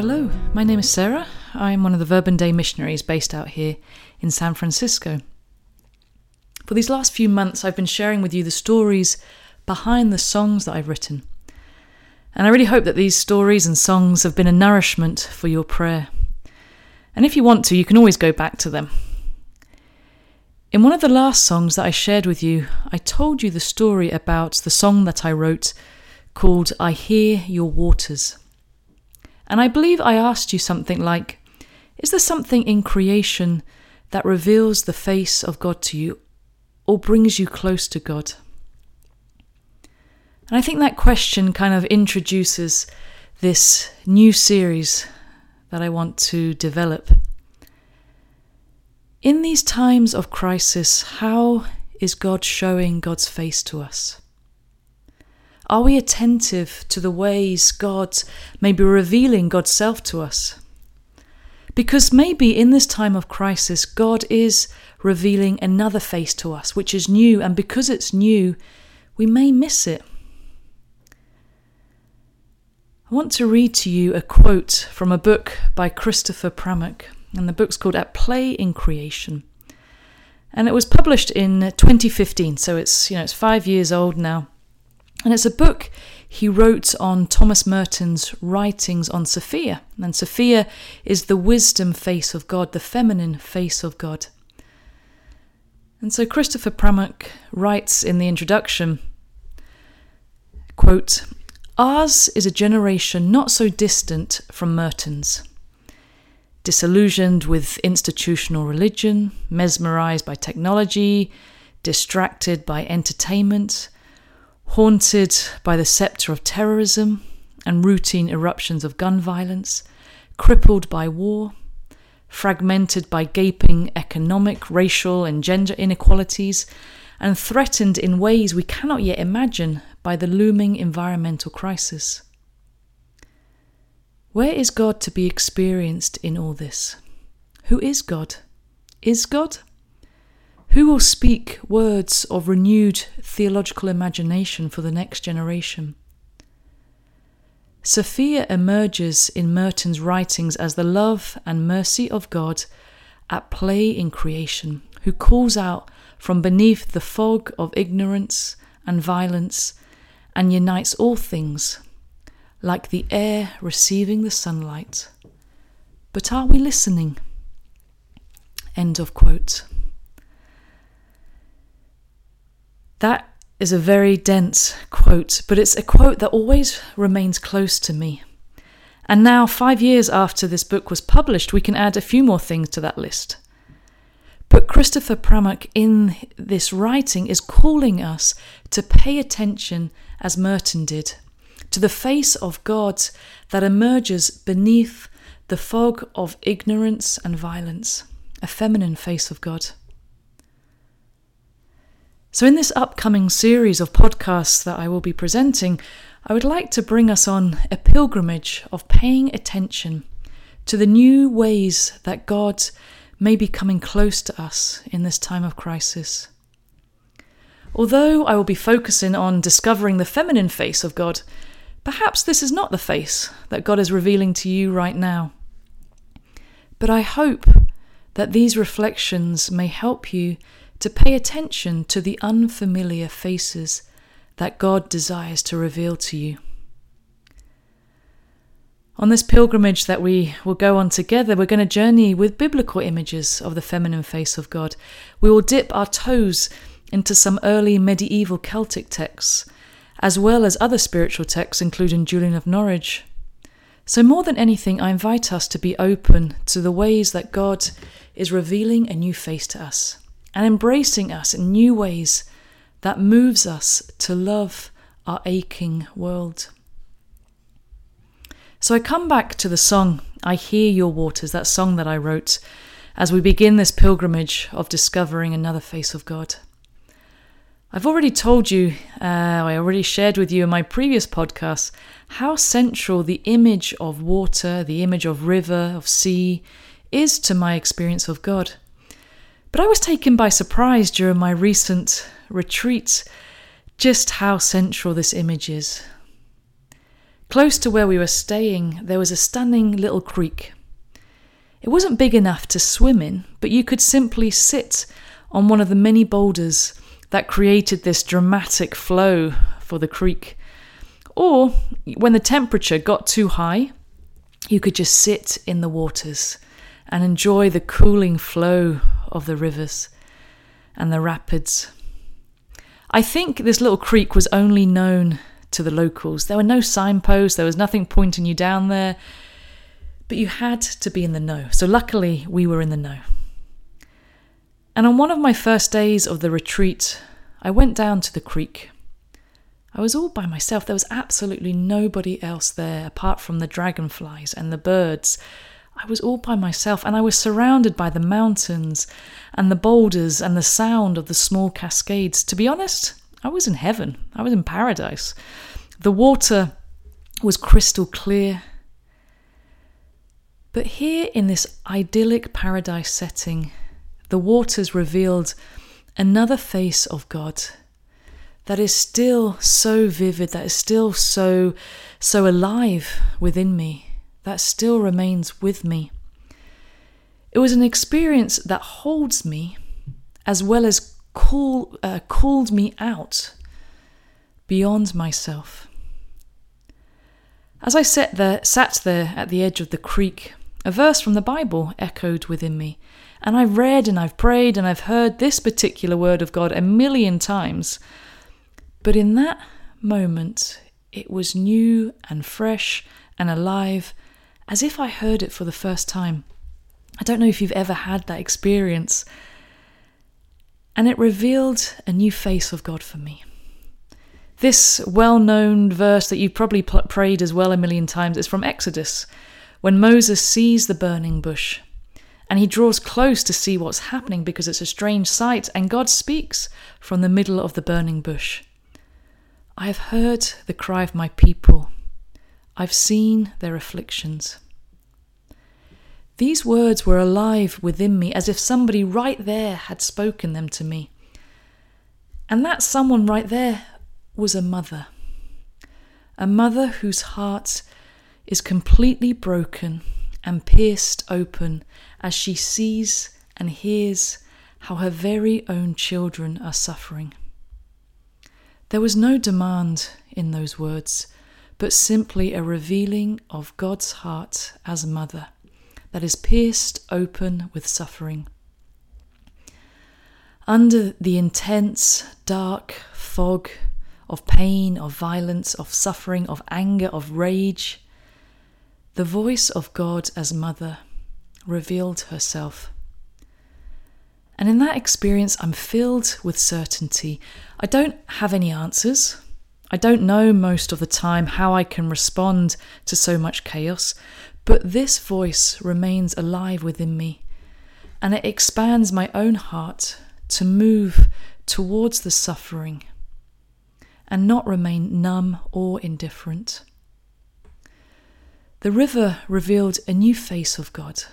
Hello, my name is Sarah. I'm one of the Verbum missionaries based out here in San Francisco. For these last few months, I've been sharing with you the stories behind the songs that I've written. And I really hope that these stories and songs have been a nourishment for your prayer. And if you want to, you can always go back to them. In one of the last songs that I shared with you, I told you the story about the song that I wrote called I Hear Your Waters. And I believe I asked you something like Is there something in creation that reveals the face of God to you or brings you close to God? And I think that question kind of introduces this new series that I want to develop. In these times of crisis, how is God showing God's face to us? Are we attentive to the ways God may be revealing God's self to us? Because maybe in this time of crisis, God is revealing another face to us, which is new, and because it's new, we may miss it. I want to read to you a quote from a book by Christopher Pramuk, and the book's called At Play in Creation. And it was published in 2015, so it's you know it's 5 years old now. And it's a book he wrote on Thomas Merton's writings on Sophia. And Sophia is the wisdom face of God, the feminine face of God. And so Christopher Pramuk writes in the introduction quote, Ours is a generation not so distant from Merton's. Disillusioned with institutional religion, mesmerized by technology, distracted by entertainment, haunted by the scepter of terrorism and routine eruptions of gun violence, crippled by war, fragmented by gaping economic, racial, and gender inequalities, and threatened in ways we cannot yet imagine by the looming environmental crisis. Where is God to be experienced in all this? Who is God? Is God? Who will speak words of renewed theological imagination for the next generation? Sophia emerges in Merton's writings as the love and mercy of God at play in creation, who calls out from beneath the fog of ignorance and violence and unites all things, like the air receiving the sunlight. But are we listening? End of quote. That is a very dense quote, but it's a quote that always remains close to me. And now, five years after this book was published, we can add a few more things to that list. But Christopher Pramuk, in this writing, is calling us to pay attention, as Merton did, to the face of God that emerges beneath the fog of ignorance and violence, a feminine face of God. So, in this upcoming series of podcasts that I will be presenting, I would like to bring us on a pilgrimage of paying attention to the new ways that God may be coming close to us in this time of crisis. Although I will be focusing on discovering the feminine face of God, perhaps this is not the face that God is revealing to you right now. But I hope that these reflections may help you to pay attention to the unfamiliar faces that God desires to reveal to you. On this pilgrimage that we will go on together, we're going to journey with biblical images of the feminine face of God. We will dip our toes into some early medieval Celtic texts, as well as other spiritual texts, including Julian of Norwich. So, more than anything, I invite us to be open to the ways that God is revealing a new face to us and embracing us in new ways that moves us to love our aching world. So I come back to the song, I Hear Your Waters, that song that I wrote as we begin this pilgrimage of discovering another face of God. I've already told you, uh, I already shared with you in my previous podcast, how central the image of water, the image of river, of sea, is to my experience of God. But I was taken by surprise during my recent retreat just how central this image is. Close to where we were staying, there was a stunning little creek. It wasn't big enough to swim in, but you could simply sit on one of the many boulders that created this dramatic flow for the creek. Or when the temperature got too high, you could just sit in the waters and enjoy the cooling flow of the rivers and the rapids. I think this little creek was only known to the locals. There were no signposts, there was nothing pointing you down there, but you had to be in the know. So luckily, we were in the know. And on one of my first days of the retreat, I went down to the creek. I was all by myself. There was absolutely nobody else there apart from the dragonflies and the birds. I was all by myself and I was surrounded by the mountains and the boulders and the sound of the small cascades. To be honest, I was in heaven. I was in paradise. The water was crystal clear. But here in this idyllic paradise setting, the waters revealed another face of God that is still so vivid, that is still so so alive within me, that still remains with me. It was an experience that holds me as well as call, uh, called me out beyond myself. As I sat there, sat there at the edge of the creek, a verse from the Bible echoed within me, and I've read and I've prayed and I've heard this particular word of God a million times. But in that moment, it was new and fresh and alive, as if I heard it for the first time. I don't know if you've ever had that experience and it revealed a new face of God for me. This well known verse that you've probably prayed as well a million times is from Exodus, when Moses sees the burning bush and he draws close to see what's happening because it's a strange sight, and God speaks from the middle of the burning bush. I have heard the cry of my people, I've seen their afflictions. These words were alive within me as if somebody right there had spoken them to me. And that someone right there was a mother. A mother whose heart is completely broken and pierced open as she sees and hears how her very own children are suffering. There was no demand in those words, but simply a revealing of God's heart as mother that is pierced open with suffering. Under the intense, dark fog of pain, of violence, of suffering, of anger, of rage, the voice of God as mother revealed herself. And in that experience, I'm filled with certainty. I don't have any answers. I don't know most of the time how I can respond to so much chaos, but this voice remains alive within me, and it expands my own heart to move towards the suffering and not remain numb or indifferent. The river revealed a new face of God,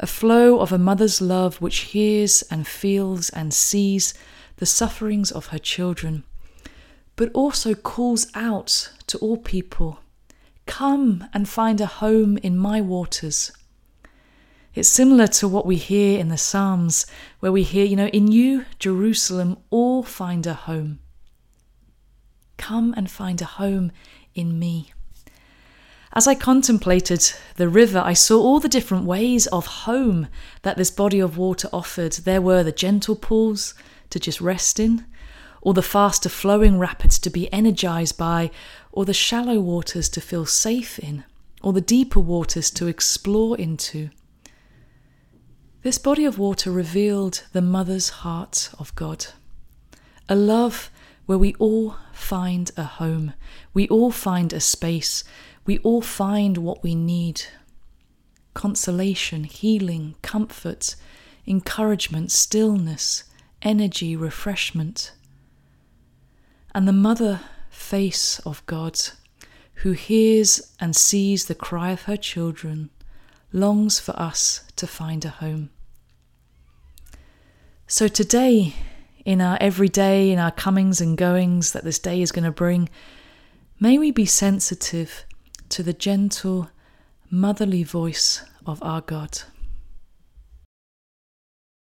a flow of a mother's love which hears and feels and sees the sufferings of her children, but also calls out to all people Come and find a home in my waters. It's similar to what we hear in the Psalms, where we hear, you know, in you, Jerusalem, all find a home. Come and find a home in me. As I contemplated the river, I saw all the different ways of home that this body of water offered. There were the gentle pools to just rest in, or the faster flowing rapids to be energized by, or the shallow waters to feel safe in, or the deeper waters to explore into. This body of water revealed the mother's heart of God, a love where we all find a home, we all find a space, we all find what we need consolation, healing, comfort, encouragement, stillness, energy, refreshment. And the mother face of God, who hears and sees the cry of her children, longs for us to find a home. So today, in our everyday, in our comings and goings that this day is going to bring, May we be sensitive to the gentle, motherly voice of our God.